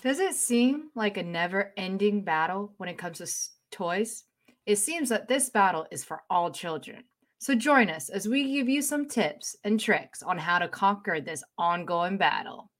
Does it seem like a never ending battle when it comes to s- toys? It seems that this battle is for all children. So join us as we give you some tips and tricks on how to conquer this ongoing battle.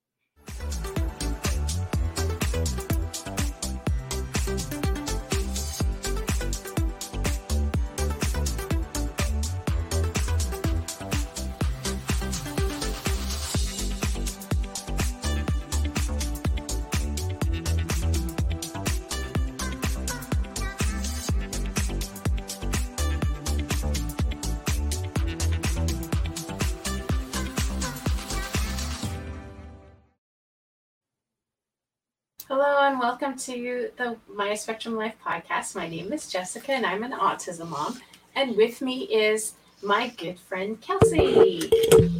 And welcome to the Maya Spectrum Life podcast. My name is Jessica and I'm an autism mom. And with me is my good friend Kelsey.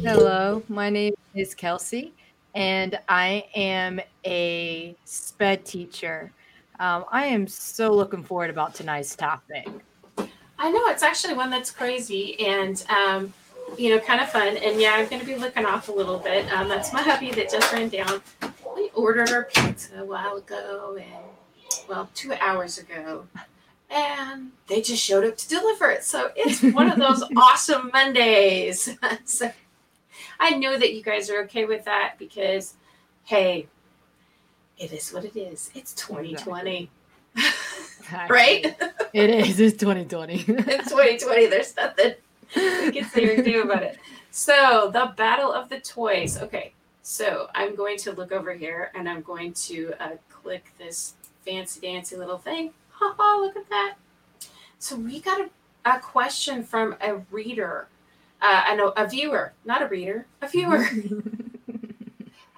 Hello, my name is Kelsey, and I am a SPED teacher. Um, I am so looking forward about tonight's topic. I know it's actually one that's crazy and um, you know kind of fun. And yeah, I'm going to be looking off a little bit. Um, that's my hubby that just ran down. We ordered our pizza a while ago, and well, two hours ago, and they just showed up to deliver it. So it's one of those awesome Mondays. so I know that you guys are okay with that because, hey, it is what it is. It's 2020. right? It is. It's 2020. it's 2020. There's nothing we can say or do about it. So, the Battle of the Toys. Okay, so I'm going to look over here and I'm going to uh, click this fancy dancy little thing. Ha ha, look at that. So, we got a, a question from a reader, uh, I know a viewer, not a reader, a viewer.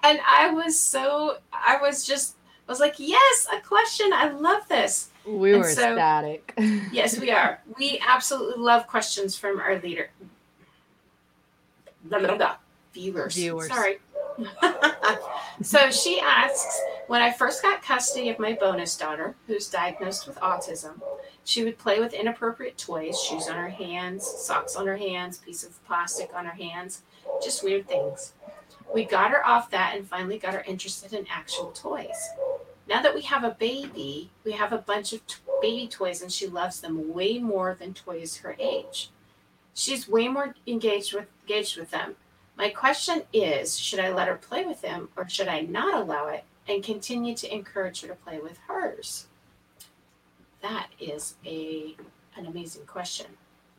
and I was so, I was just, I was like, yes, a question. I love this. we And were so- ecstatic. Yes, we are. We absolutely love questions from our leader. Blah, blah, blah. Viewers. Viewers. Sorry. so she asks When I first got custody of my bonus daughter, who's diagnosed with autism, she would play with inappropriate toys, shoes on her hands, socks on her hands, piece of plastic on her hands, just weird things. We got her off that and finally got her interested in actual toys. Now that we have a baby, we have a bunch of t- baby toys and she loves them way more than toys her age. She's way more engaged with engaged with them. My question is, should I let her play with them or should I not allow it and continue to encourage her to play with hers? That is a an amazing question.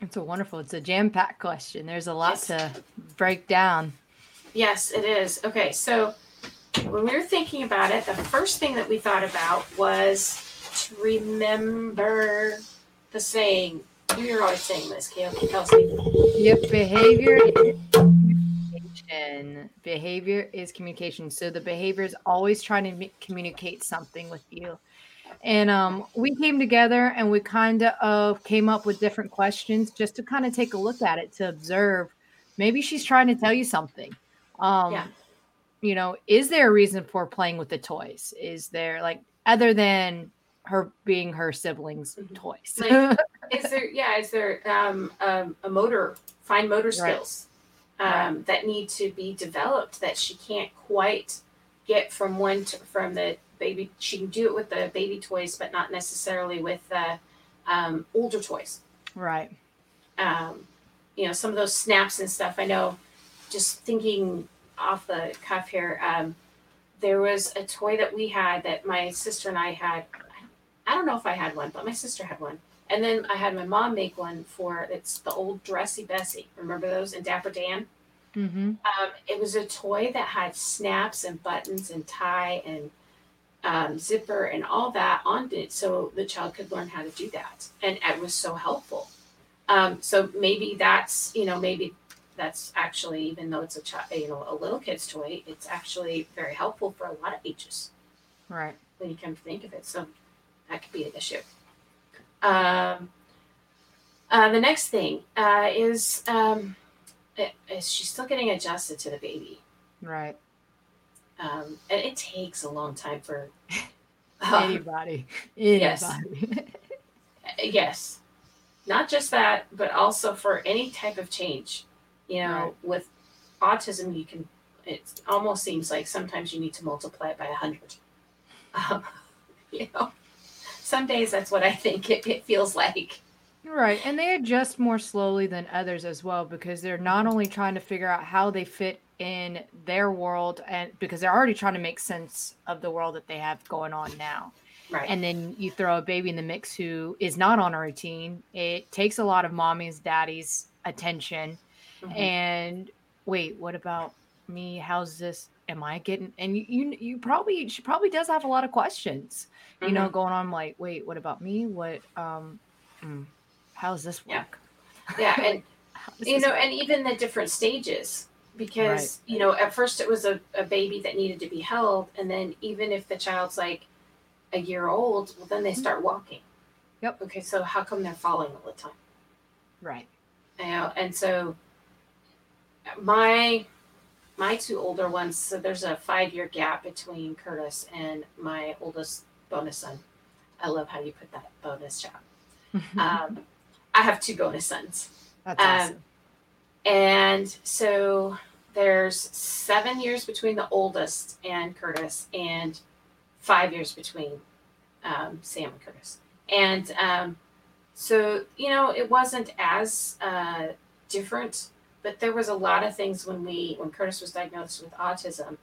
It's a wonderful, it's a jam packed question. There's a lot Yes. to break down. Yes, it is. Okay, so when we were thinking about it, the first thing that we thought about was to remember the saying. You're always saying this, Kel- Kelsey. Yep, behavior communication. Behavior is communication. So the behavior is always trying to me- communicate something with you. And um, we came together and we kind of came up with different questions just to kind of take a look at it to observe. Maybe she's trying to tell you something. Um, Yeah. You know, is there a reason for playing with the toys? Is there like other than her being her siblings' Mhm. toys? Like, is there yeah is there um, um, a motor fine motor Right. Um, that need to be developed that she can't quite get from one to, from the baby she can do it with the baby toys but not necessarily with the um, older toys. Right. um, you know some of those snaps and stuff i know just thinking off the cuff here um, there was a toy that we had that my sister and i had i don't know if i had one but my sister had one. And then i had my mom make one for it's the old Dressy Bessy. Remember those in dapper dan Mm-hmm. um, it was a toy that had snaps and buttons and tie and um, zipper and all that on it so the child could learn how to do that. And it was so helpful. Um, so maybe that's you know maybe that's actually even though it's a child you know a little kid's toy it's actually very helpful for a lot of ages. Right. when you come to think of it. So that could be an issue. Um, uh, the next thing uh, is um, i- is she's still getting adjusted to the baby Right. um, and it takes a long time for um, Anybody. yes. Yes not just that but also for any type of change you know Right. with autism you can it almost seems like sometimes you need to multiply it by a hundred Um, you know, some days that's what I think it, it feels like. Right. And they adjust more slowly than others as well because they're not only trying to figure out how they fit in their world and because they're already trying to make sense of the world that they have going on now. Right. And then you throw a baby in the mix who is not on a routine. It takes a lot of mommy's, daddy's attention. Mhm. And wait, what about me? How's this? Am I getting? And you, you, you probably she probably does have a lot of questions, you know, Mhm. going on. Like, wait, what about me? What? Um, mm, how's this Yeah. work? yeah, and you know, work? and even the different stages because you know at first it was a, a baby that needed to be held and then even if the child's like a year old well then they start walking Yep. okay so how come they're falling all the time right. you know and so my my two older ones so there's a five year gap between curtis and my oldest bonus son i love how you put that bonus job um, i have two bonus sons That's um, awesome. and so there's seven years between the oldest and Curtis, and five years between um, Sam and Curtis. And um, so, you know, it wasn't as uh, different, but there was a lot of things when we, when Curtis was diagnosed with autism.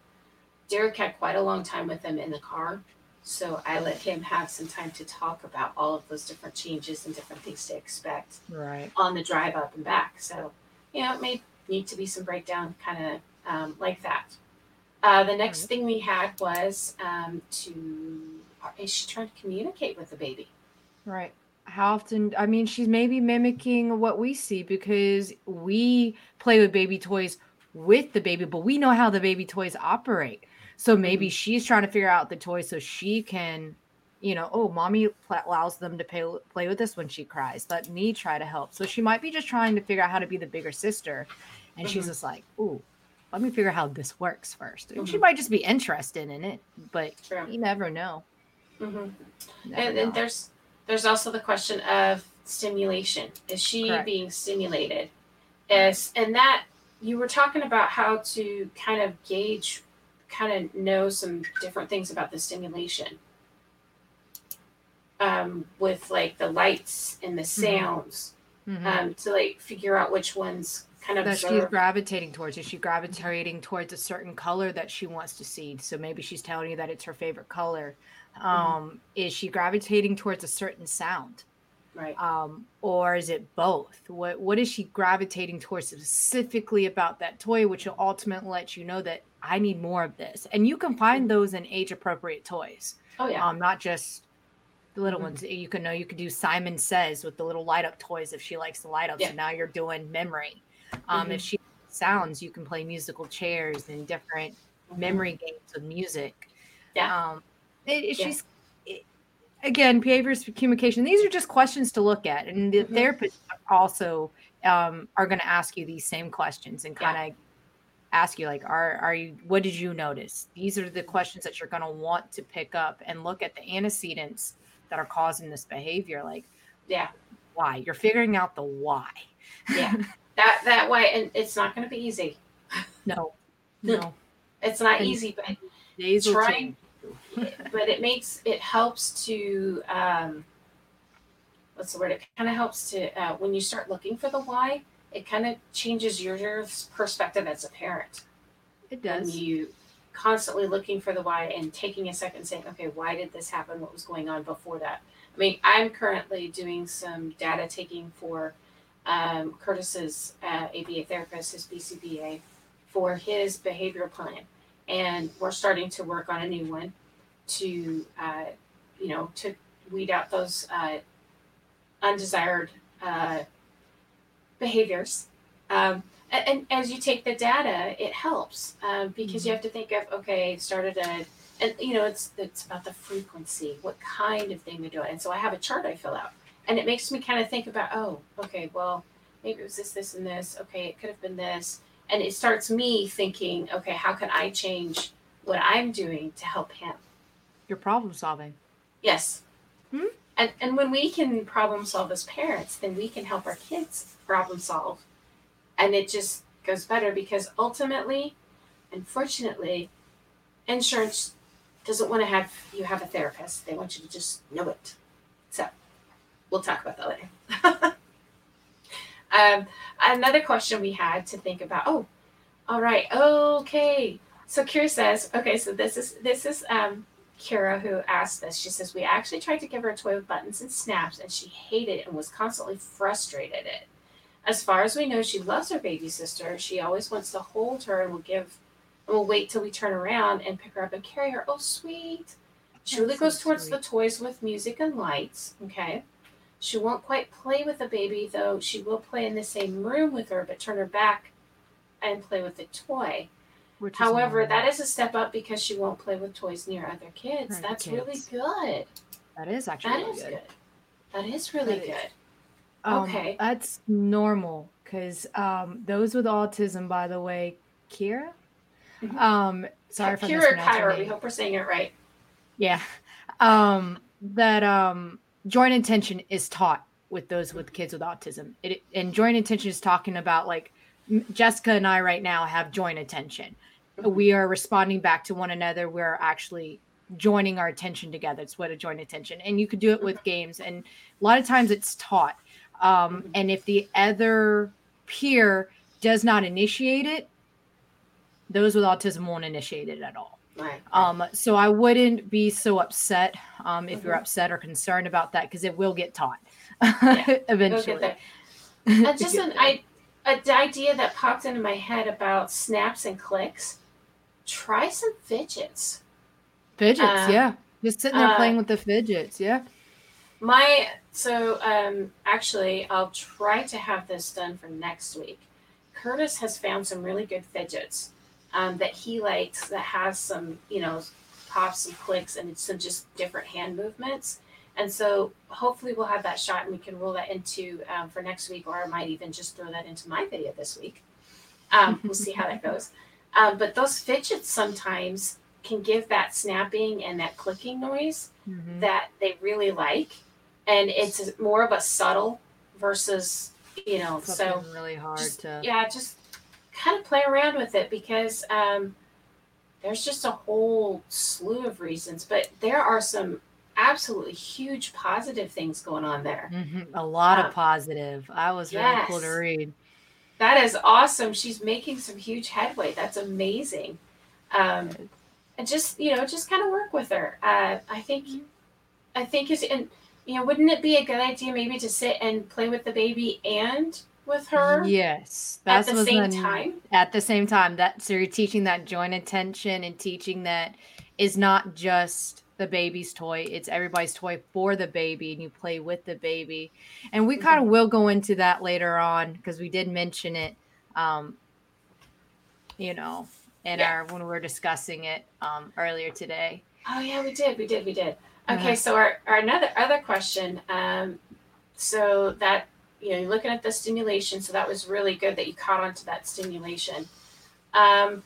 Derek had quite a long time with him in the car. So I let him have some time to talk about all of those different changes and different things to expect Right. on the drive up and back. So, you know, it may need to be some breakdown kind of um, like that. Uh, the next thing we had was um, to, is she trying to communicate with the baby? Right. How often? I mean, she's maybe mimicking what we see because we play with baby toys with the baby, but we know how the baby toys operate. So maybe she's trying to figure out the toy so she can, you know, oh, mommy pl- allows them to pay, play with this when she cries. Let me try to help. So she might be just trying to figure out how to be the bigger sister. And she's Mhm. just like, oh, let me figure out how this works first. And she might just be interested in it, but True. you never know. hmm never And, know. and there's there's also the question of stimulation. Is she Correct. being stimulated? Is and that you were talking about how to kind of gauge, kind of know some different things about the stimulation. Um, with like the lights and the sounds, Mhm. um, to like figure out which ones kind of that she's gravitating towards. Is she gravitating towards a certain color that she wants to see? So maybe she's telling you that it's her favorite color. Mm-hmm. Um, Is she gravitating towards a certain sound? right. Um, or is it both? What What is she gravitating towards specifically about that toy, which will ultimately let you know that I need more of this? And you can find those in age appropriate toys, Oh yeah. um, not just the little Mhm. ones. You can know you could do Simon Says with the little light up toys if she likes to light up. Yeah. So now you're doing memory. Um, If she sounds, you can play musical chairs and different Mhm. memory games with music. Yeah. Um, it, it- Yeah. she's it, again behaviors for communication. These are just questions to look at, and the Mhm. therapists also um, are going to ask you these same questions and kind of ask you like are are you what did you notice these are the questions that you're going to want to pick up and look at the antecedents that are causing this behavior like Yeah. why you're figuring out the why Yeah. That that way, and it's not going to be easy. no no It's not And- easy, but days Trying- but it makes it helps to um, what's the word? It kind of helps to uh, when you start looking for the why. It kind of changes your, your perspective as a parent. it When does you constantly looking for the why and taking a second, saying, "Okay, why did this happen? What was going on before that?" I mean, I'm currently doing some data taking for um, Curtis's uh, ABA therapist, his BCBA, for his behavioral plan, and we're starting to work on a new one to, uh, you know, to weed out those uh, undesired uh, behaviors. Um, and, and as you take the data, it helps um, because you have to think of okay, started a, and you know, it's it's about the frequency, what kind of thing they're doing. And so I have a chart I fill out, and it makes me kind of think about oh, okay, well, maybe it was this, this, and this. Okay, it could have been this, and it starts me thinking, okay, how can I change what I'm doing to help him? you're problem solving Yes. Hmm? And and when we can problem solve as parents, then we can help our kids problem solve. And it just goes better because ultimately, unfortunately, insurance doesn't want to have you have a therapist. They want you to just know it. So we'll talk about that later. um, another question we had to think about. Oh, all right. Okay. So Kira says, okay, so this is this is um Kira who asked this. She says, We actually tried to give her a toy with buttons and snaps, and she hated it and was constantly frustrated it. As far as we know, she loves her baby sister. She always wants to hold her and will give and will wait till we turn around and pick her up and carry her. Oh, sweet. She really goes so towards sweet. the toys with music and lights. Okay. She won't quite play with the baby, though she will play in the same room with her, but turn her back and play with the toy. Which However, normal. that is a step up because she won't play with toys near other kids. Other That's kids. really good. that is actually That really is good. good. That is really That is. good. Um, Okay. That's normal because um, those with autism, by the way, Kira. Mhm. Um, sorry Kira mispronounced her Kyra, we hope we're saying it right. Yeah. Um, that um, joint attention is taught with those with kids with autism. It, and joint attention is talking about like Jessica and I right now have joint attention. We are responding back to one another. We're actually joining our attention together. It's what a joint attention. And you could do it with games. And a lot of times it's taught. Um, Mhm. and if the other peer does not initiate it, those with autism won't initiate it at all. Right. Um, so I wouldn't be so upset um, if you're Mhm. upset or concerned about that because it will get taught We'll eventually. get there. Uh, just an I, an idea that popped into my head about snaps and clicks. Try some fidgets. fidgets, uh, yeah. Just sitting there uh, playing with the fidgets, yeah. My so um actually I'll try to have this done for next week. Curtis has found some really good fidgets um, that he likes that has some you know pops and clicks and some just different hand movements. And so hopefully we'll have that shot and we can roll that into um, for next week, or I might even just throw that into my video this week. Um, we'll see how that goes. Um, but those fidgets sometimes can give that snapping and that clicking noise Mhm. that they really like and it's more of a subtle versus you know so really hard just, to. yeah just kind of play around with it because um there's just a whole slew of reasons but there are some absolutely huge positive things going on there Mhm. A lot Um, of positive. I was really cool to read. That is awesome. She's making some huge headway. That's amazing. Um and just you know just kind of work with her. Uh i think i think it's and you know wouldn't it be a good idea maybe to sit and play with the baby and with her Yes, at the same on- time? At the same time, that so you're teaching that joint attention and teaching that is not just the baby's toy; it's everybody's toy for the baby, and you play with the baby. And we kind of will go into that later on because we did mention it. Um, you know, in Yeah. our when we were discussing it um, earlier today. oh yeah we did we did we did okay Uh-huh. so our, our another other question um so that you know you're looking at the stimulation so that was really good that you caught on to that stimulation um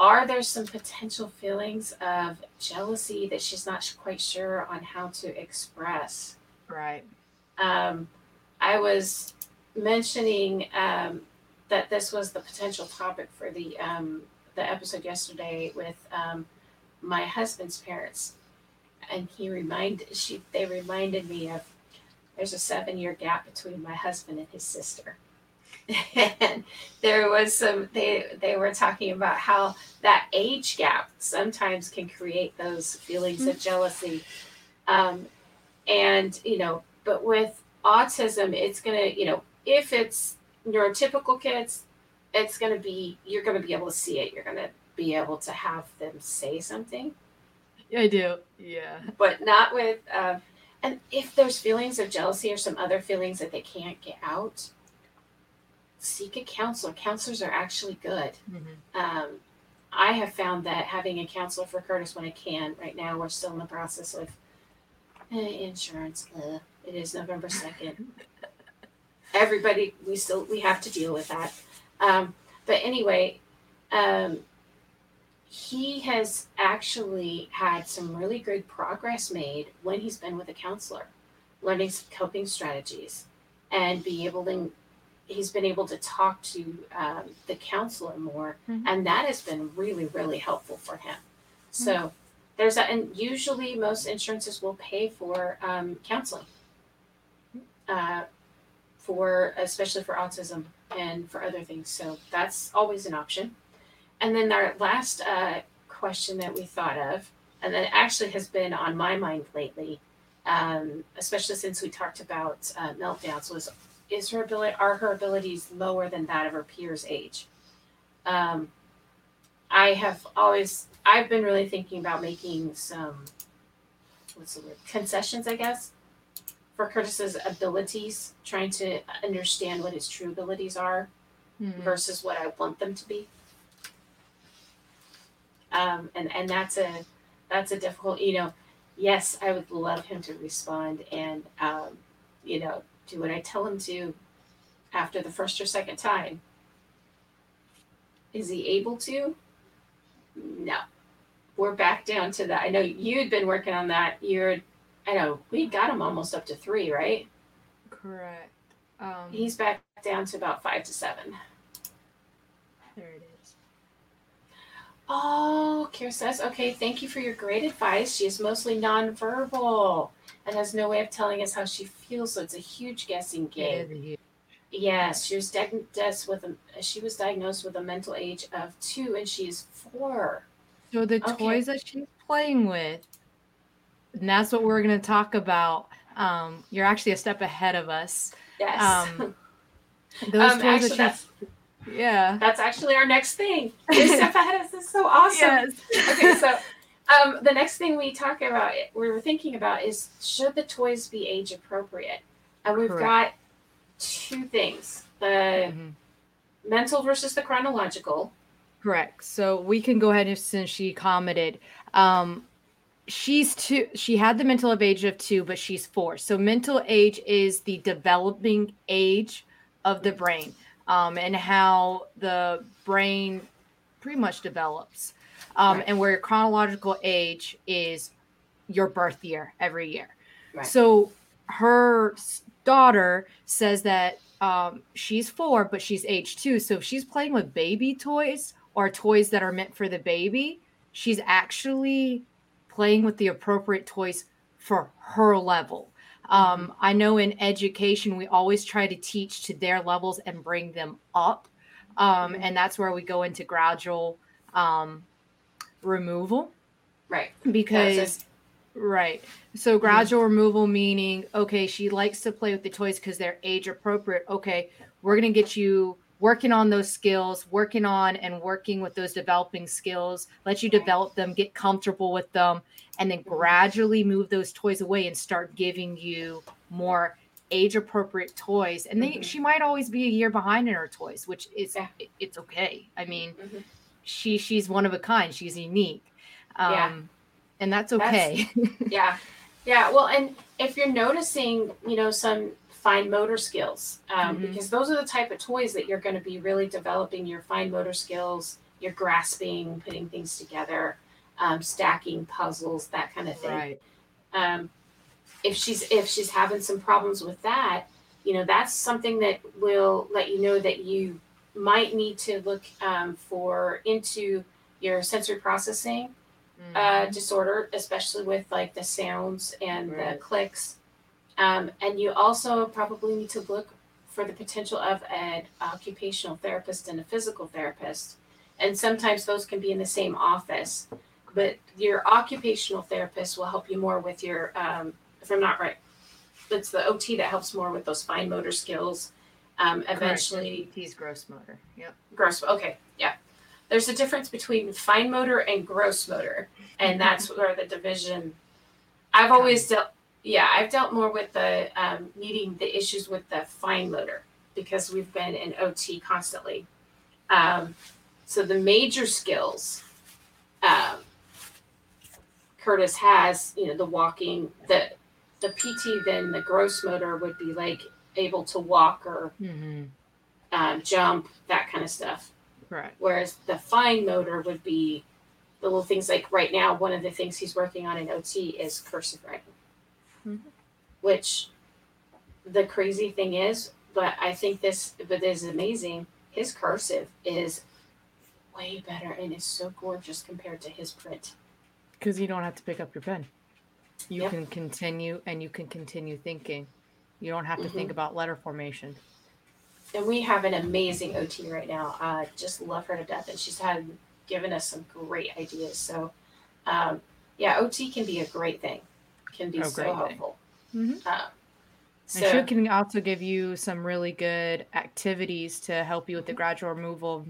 are there some potential feelings of jealousy that she's not quite sure on how to express Right. um, I was mentioning um, that this was the potential topic for the um, the episode yesterday with um, my husband's parents, and he reminded she they reminded me of there's a seven year gap between my husband and his sister. and there was some they they were talking about how that age gap sometimes can create those feelings of jealousy um, and you know but with autism it's gonna you know if it's neurotypical kids it's gonna be you're gonna be able to see it you're gonna be able to have them say something yeah, I do. Yeah. but not with um, and if there's feelings of jealousy or some other feelings that they can't get out seek a counselor counselors are actually good Mhm. um, I have found that having a counselor for Curtis when I can. Right now, we're still in the process of eh, insurance. Ugh, it is November second. Everybody, we still we have to deal with that. Um, but anyway, um, he has actually had some really good progress made when he's been with a counselor, learning some coping strategies, and be able to. He's been able to talk to um, the counselor more Mhm. and that has been really really helpful for him so there's a, and usually most insurances will pay for um, counseling uh, for especially for autism and for other things. So that's always an option. And then our last uh, question that we thought of, and that actually has been on my mind lately, um, especially since we talked about uh, meltdowns, was is her ability are her abilities lower than that of her peers' age? Um, I have always I've been really thinking about making some what's the word concessions, I guess, for Curtis's abilities, trying to understand what his true abilities are Mhm. versus what I want them to be. Um, and and that's a that's a difficult, you know. Yes, I would love him to respond and um, you know do what I tell him to after the first or second time. Is he able to? No. We're back down to that. I know you'd been working on that. You're, I know we got him almost up to three, right? Correct. Um, He's back down to about five to seven. there it is. Oh, Kira says, okay, thank you for your great advice. She is mostly nonverbal and has no way of telling us how she feels, so it's a huge guessing game. It is a huge- Yes, she was diagnosed with a she was diagnosed with a mental age of two, and she is four. So the Okay. toys that she's playing with, and that's what we're going to talk about. Um, you're actually a step ahead of us. Yes, Um, Those Um, toys actually, that that's yeah. that's actually our next thing. You're a step ahead of us. This is so awesome. Yes. okay, so um, the next thing we talk about, we were thinking about is should the toys be age appropriate? And we've Correct. got two things: the Mhm. mental versus the chronological. Correct. So we can go ahead and since she commented, um, she's two. She had the mental age of two, but she's four. So mental age is the developing age of the brain, um, and how the brain pretty much develops. Um, Right. And where your chronological age is your birth year every year. Right. So her daughter says that um, she's four, but she's age two. So if she's playing with baby toys or toys that are meant for the baby, she's actually playing with the appropriate toys for her level. Um, I know in education, we always try to teach to their levels and bring them up. Um, Mhm. and that's where we go into gradual um, removal Right. because right so gradual removal meaning okay she likes to play with the toys because they're age appropriate okay we're going to get you working on those skills working on and working with those developing skills let you develop them get comfortable with them and then gradually move those toys away and start giving you more age appropriate toys and they Mhm. she might always be a year behind in her toys which is Yeah. it's okay i mean Mhm. She she's one of a kind she's unique um Yeah. and that's That's- okay Yeah. Yeah. Well, and if you're noticing, you know, some fine motor skills, um, Mhm. because those are the type of toys that you're going to be really developing your fine motor skills, your grasping, putting things together, um, stacking puzzles, that kind of thing. right um, if she's if she's having some problems with that, you know, that's something that will let you know that you might need to look um, for into your sensory processing uh, Mhm. disorder, especially with like the sounds and the clicks. Um, and you also probably need to look for the potential of an occupational therapist and a physical therapist. And sometimes those can be in the same office. But your occupational therapist will help you more with your, um, if I'm not right, it's the OT that helps more with those fine motor skills. Um, eventually, he's gross motor yep. Gross okay yeah. There's a difference between fine motor and gross motor and that's where the division i've always dealt yeah i've dealt more with the um, needing the issues with the fine motor because we've been in ot constantly. Um, so the major skills um, curtis has you know the walking the the pt then the gross motor would be like able to walk or mm-hmm. um, jump that kind of stuff correct Whereas the fine motor would be the little things like right now, one of the things he's working on in OT is cursive writing. Mhm. Which the crazy thing is, but I think this but is amazing, his cursive is way better and is so gorgeous compared to his print. Because you don't have to pick up your pen. You Yep. can continue and you can continue thinking. You don't have to think Mhm. about letter formation. and we have an amazing OT right now. Uh, just love her to death, and she's had given us some great ideas. So, um, yeah, OT can be a great thing. Can be A so helpful. Mhm. Um, And so she can also give you some really good activities to help you with the gradual removal,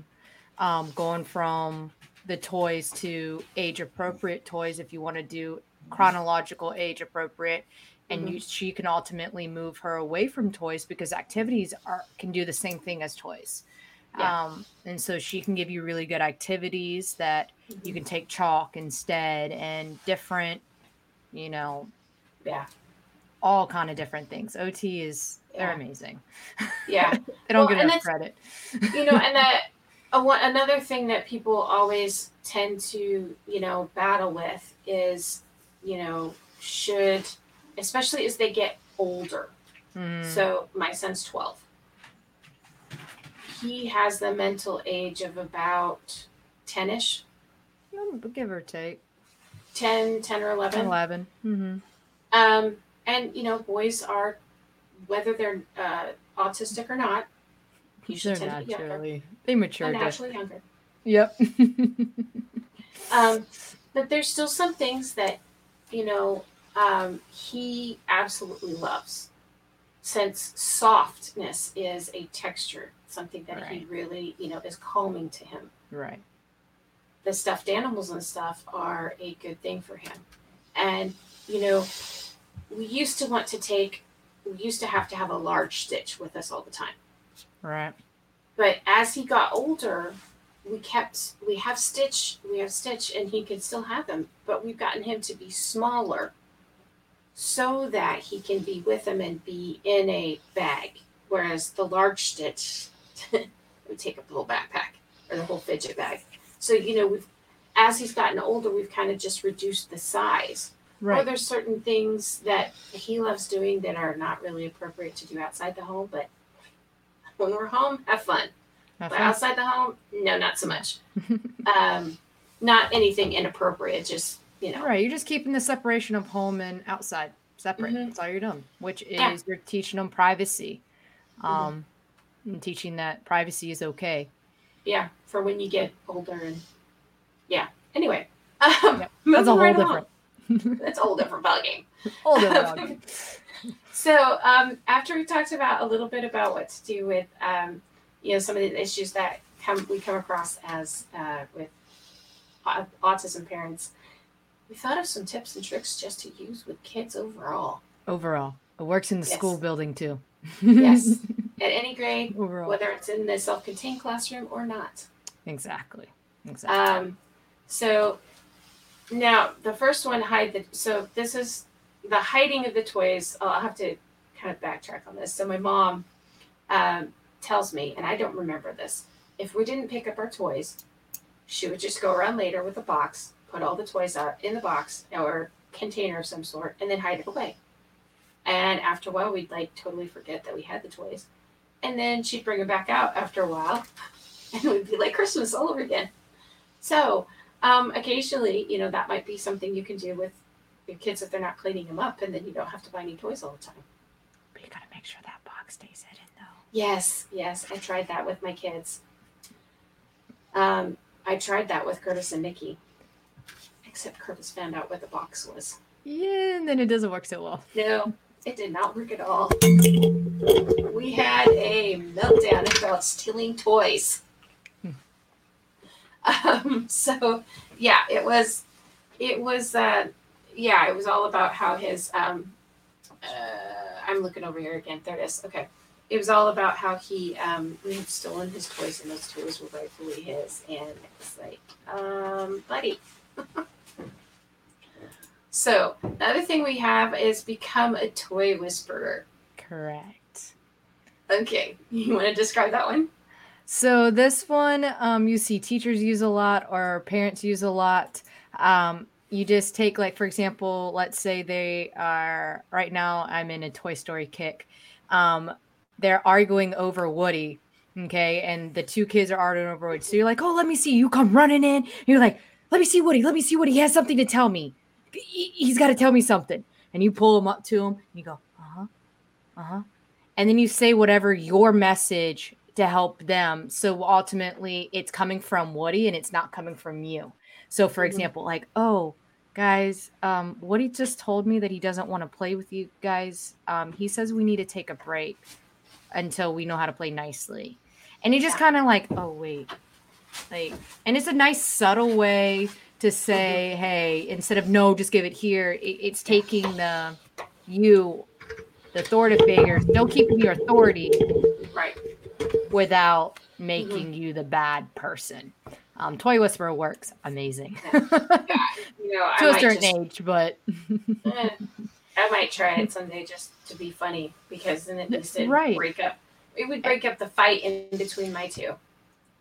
um, going from the toys to age appropriate toys if you want to do chronological age appropriate. And you, she can ultimately move her away from toys because activities are can do the same thing as toys. Yeah. Um, and so she can give you really good activities that Mm-hmm. you can take chalk instead and different, you know, yeah, all kind of different things. OT is they're amazing. yeah. They don't Well, get enough credit. you know, and that uh, one, another thing that people always tend to, you know, battle with is, you know, should, especially as they get older. Mm, So my son's 12. He has the mental age of about 10 ish, give or take 10, 10 or 11. 11. Mm-hmm. Um, and, you know, boys are, whether they're uh, autistic or not, usually They're tend to be younger. naturally they mature. They're naturally younger. Yep. Um, but there's still some things that, you know, um, he absolutely loves. Since softness is a texture, something that he really, you know, is calming to him. right. The stuffed animals and stuff are a good thing for him. And, you know, we used to want to take, we used to have to have a large stitch with us all the time. Right. But as he got older, we kept we have Stitch, we have Stitch, and he can still have them. But we've gotten him to be smaller, so that he can be with them and be in a bag. Whereas the large Stitch would take up the whole backpack or the whole fidget bag. So you know, we've as he's gotten older, we've kind of just reduced the size. Or Right. there's certain things that he loves doing that are not really appropriate to do outside the home, but when we're home, have fun. Have But fun. outside the home, no, not so much. um, not anything inappropriate, just you know. Right. You're just keeping the separation of home and outside separate. Mhm. That's all you're doing. Which is Yeah. you're teaching them privacy. Mhm. Um, and teaching that privacy is okay. Yeah, for when you get older and yeah. Anyway, um, moving That's a whole right along. different. That's a whole different ballgame. Older dog. So um, after we talked about a little bit about what to do with um, you know some of the issues that come we come across as uh, with autism parents, we thought of some tips and tricks just to use with kids overall Overall, it works in the Yes. school building too. Yes. at any grade, Overall. whether it's in the self-contained classroom or not. Exactly. Exactly. Um, so now the first one hide the so this is the hiding of the toys. I'll have to kind of backtrack on this. So my mom um, tells me, and I don't remember this. If we didn't pick up our toys, she would just go around later with a box, put all the toys out in the box or container of some sort, and then hide it away. And after a while, we'd like totally forget that we had the toys, and then she'd bring them back out after a while, and it would be like Christmas all over again. So um, occasionally, you know, that might be something you can do with your kids if they're not cleaning them up, and then you don't have to buy new toys all the time. but you gotta make sure that box stays hidden though. Yes, yes, I tried that with my kids. Um, I tried that with Curtis and Nikki, except Curtis found out where the box was. Yeah, and then it doesn't work so well. No, it did not work at all. We had a meltdown about stealing toys. Um, so yeah, it was, it was, uh, yeah, it was all about how his, um, uh, I'm looking over here again. There it is. Okay. It was all about how he, um, we had stolen his toys and those toys were rightfully his. And it was like, um, buddy. so the other thing we have is become a toy whisperer. Correct. Okay. You want to describe that one? So this one, um, you see teachers use a lot or parents use a lot. Um, you just take like, for example, let's say they are right now. I'm in a Toy Story kick. Um, they're arguing over Woody. Okay, and the two kids are arguing over Woody. So you're like, "Oh, let me see." You come running in. You're like, let me see Woody. Let me see Woody. He has something to tell me. He, he's got to tell me something. And you pull him up to him and you go, uh huh, uh huh. And then you say whatever your message to help them. So ultimately, it's coming from Woody and it's not coming from you. So, for Mhm. example, like, oh, guys, um, Woody just told me that he doesn't want to play with you guys. Um, he says we need to take a break until we know how to play nicely. And you just kind of like, oh, wait. Like, and it's a nice, subtle way to say, hey, instead of no, just give it here, it, it's taking the you, the authoritative figure, still keeping your authority Right. without making you the bad person. Um, Toy Whisperer works amazing You know, I to a might certain just, age, but eh, I might try it someday just to be funny because then at least it Right. break up. It would break up the fight in between my two,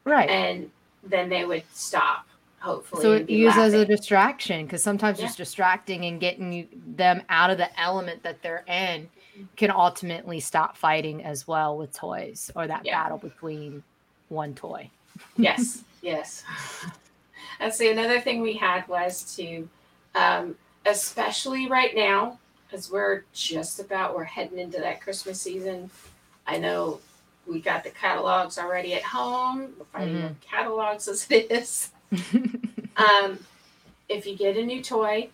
right. and then they would stop. Hopefully, so it be use as a distraction because sometimes Yeah. just distracting and getting you, them out of the element that they're in can ultimately stop fighting as well with toys or that Yeah. battle between one toy. yes, yes. And see, another thing we had was to, um, especially right now, as we're just about we're heading into that Christmas season. I know we got the catalogs already at home. We're finding Mhm. the catalogs as it is. Um, if you get a new toy,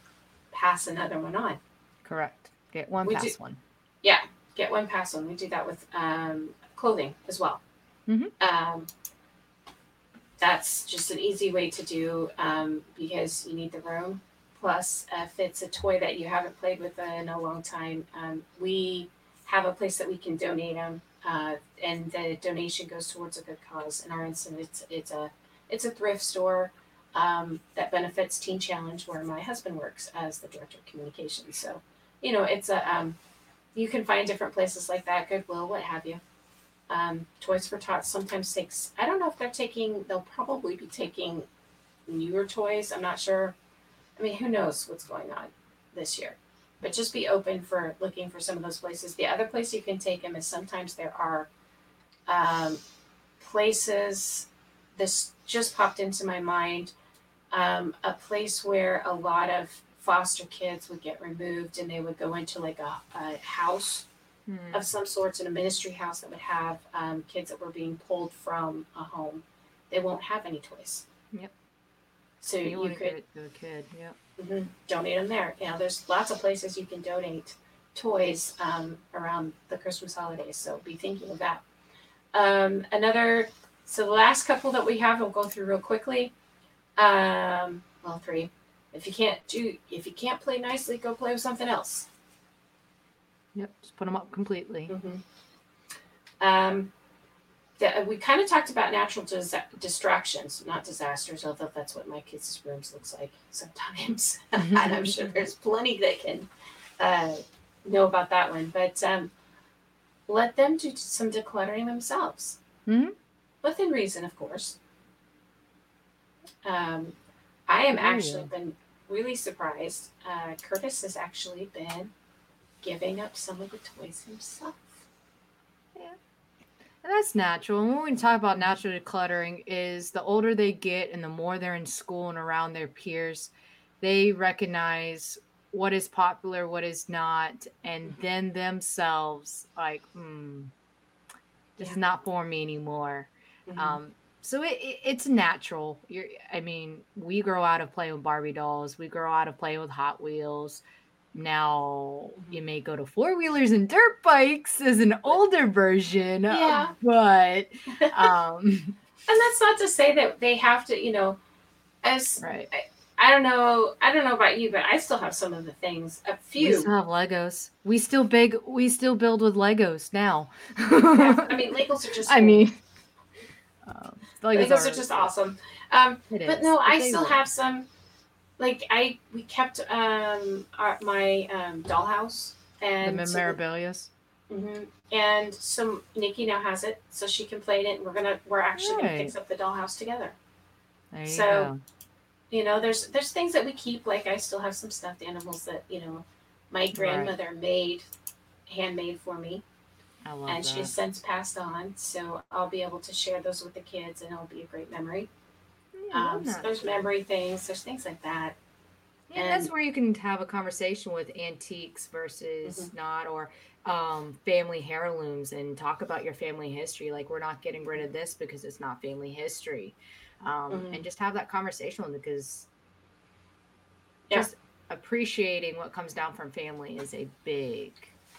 pass another one on. Correct. Get one We pass do- one. Yeah, get one, pass one. We do that with um, clothing as well. Mhm. Um, that's just an easy way to do um, because you need the room. Plus, if it's a toy that you haven't played with in a long time, um, we have a place that we can donate them, uh, and the donation goes towards a good cause. In our instance, it's it's a it's a thrift store um, that benefits Teen Challenge, where my husband works as the director of communications. So, you know, it's a um, you can find different places like that, Goodwill, what have you. Um, Toys for Tots sometimes takes. I don't know if they're taking. They'll probably be taking newer toys. I'm not sure. I mean, who knows what's going on this year? But just be open for looking for some of those places. The other place you can take them is sometimes there are um, places. This just popped into my mind. Um, a place where a lot of foster kids would get removed and they would go into like a, a house Hmm. of some sorts in a ministry house that would have um, kids that were being pulled from a home. They won't have any toys. Yep. So You, you, could get it to a kid. Yep. mhm, donate them there. You know, there's lots of places you can donate toys um, around the Christmas holidays. So be thinking of that. Um, another, so the last couple that we have, I'll go through real quickly. Um, well, three. If you can't do, if you can't play nicely, go play with something else. Yep. Just put them up completely. Mhm. Um, the, we kind of talked about natural dis- distractions, not disasters, although that's what my kids' rooms looks like sometimes. and I'm sure there's plenty that can uh, know about that one. But um, let them do some decluttering themselves, Mhm. Within reason, of course. Um, I am Oh, actually yeah. been really surprised. Uh, Curtis has actually been giving up some of the toys himself. Yeah. And that's natural. And when we talk about natural decluttering, is the older they get and the more they're in school and around their peers, they recognize what is popular, what is not, and Mhm. then themselves like, hmm, this is not for me anymore. Mhm. Um, so it, it, it's natural. You're, I mean, we grow out of playing with Barbie dolls. We grow out of playing with Hot Wheels. Now you may go to four wheelers and dirt bikes as an older version, Yeah. but um, and that's not to say that they have to, you know, as right. I don't know, I don't know about you, but I still have some of the things. A few. We still have Legos. We still big. We still build with Legos now. I mean, Legos are just. I mean, um, Legos, Legos, are just awesome. Um, but is, no, I still have some. Like I, we kept um our, my um dollhouse the and so- memorabilias. Mhm. And so Nikki now has it, so she can play in it. And we're gonna, we're actually gonna fix up the dollhouse together. There you So, go. you know there's there's things that we keep like i still have some stuffed animals that you know my grandmother made handmade for me I love and that. she's since passed on so i'll be able to share those with the kids and it'll be a great memory I Um, so there's memory things. There's things like that. Yeah, that's where you can have a conversation with antiques versus not, or um, family heirlooms, and talk about your family history. Like we're not getting rid of this because it's not family history, um, Mhm. and just have that conversation because Yeah. just appreciating what comes down from family is a big,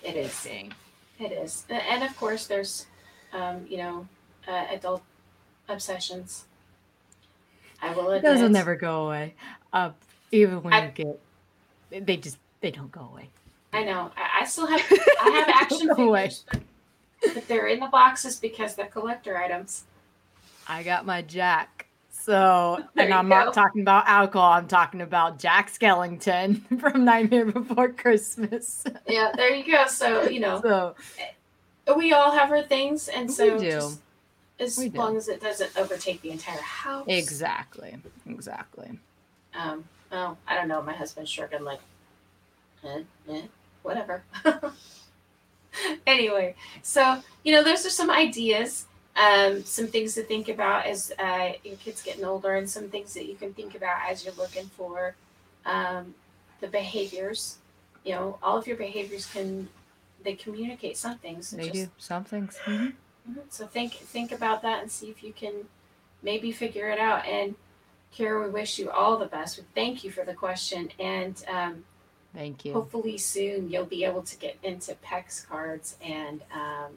It big is. thing. It is. And of course, there's, um, you know, uh, adult obsessions. I will admit. Those will never go away. Uh, even when I- you get, they just they don't go away. I know. I, I still have. I have action figures, but, but they're in the boxes because they're collector items. I got my Jack. So, There and I'm go. not talking about alcohol. I'm talking about Jack Skellington from Nightmare Before Christmas. Yeah, there you go. So you know, So, we all have our things, and so just as We do. long as it doesn't overtake the entire house. exactly, exactly. Um, oh, I don't know. My husband's shrugging like, eh, eh, whatever. anyway, so you know, those are some ideas, um, some things to think about as uh, your kids getting older, and some things that you can think about as you're looking for um, the behaviors. You know, all of your behaviors can they communicate some things. They just- do some things. Mhm. Mhm. So think think about that and see if you can maybe figure it out. And Kara, we wish you all the best. We thank you for the question, and um, Thank you. hopefully soon you'll be able to get into PECS cards and um,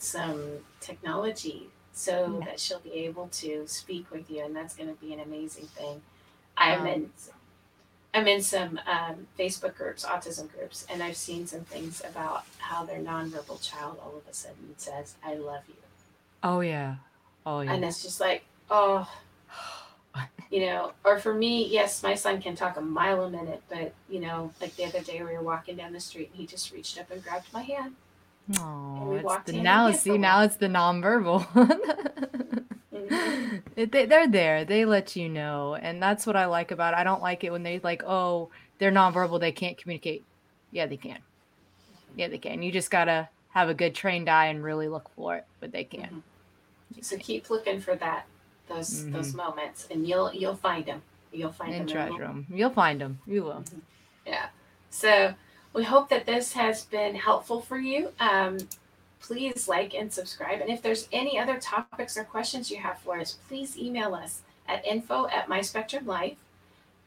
some technology so Yeah. that she'll be able to speak with you, and that's going to be an amazing thing. I'm Um, in. I'm in some um, Facebook groups, autism groups, and I've seen some things about how their nonverbal child all of a sudden says, "I love you." Oh yeah. Oh yeah. and it's just like oh you know or for me yes my son can talk a mile a minute but you know like the other day we were walking down the street and he just reached up and grabbed my hand Oh, we it's walked the now. See, now it's the nonverbal. Mhm. It- they, they're there. They let you know, and that's what I like about. It. I don't like it when they like, oh, they're nonverbal. They can't communicate. Yeah, they can. Yeah, they can. You just gotta have a good trained eye and really look for it, but they can. Mhm. so keep looking for that those those moments and you'll you'll find them you'll find And them treasure them. You'll find them. You will. Yeah. So we hope that this has been helpful for you. Um, please like and subscribe. And if there's any other topics or questions you have for us, please email us at info at my spectrum life,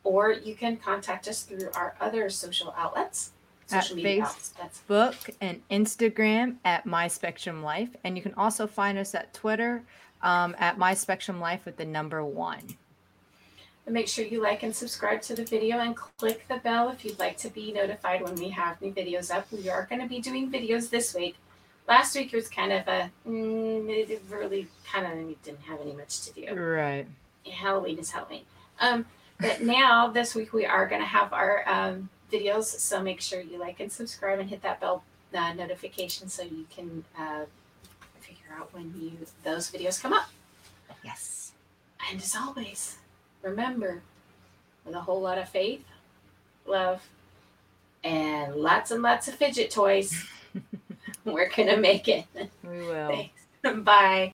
or you can contact us through our other social outlets. At Social media face- outlets. That's Book and Instagram at My Spectrum Life, and you can also find us at Twitter um, at My Spectrum Life with the number one. And make sure you like and subscribe to the video and click the bell if you'd like to be notified when we have new videos up. We are going to be doing videos this week. Last week was kind of a, mm, it really kind of didn't have any much to do. Right. Halloween is Halloween. Um, but now this week we are going to have our um, videos, so make sure you like and subscribe and hit that bell uh, notification so you can uh, figure out when you those videos come up. Yes. And as always, remember, with a whole lot of faith, love, and lots and lots of fidget toys, we're gonna make it. We will. Thanks. Bye.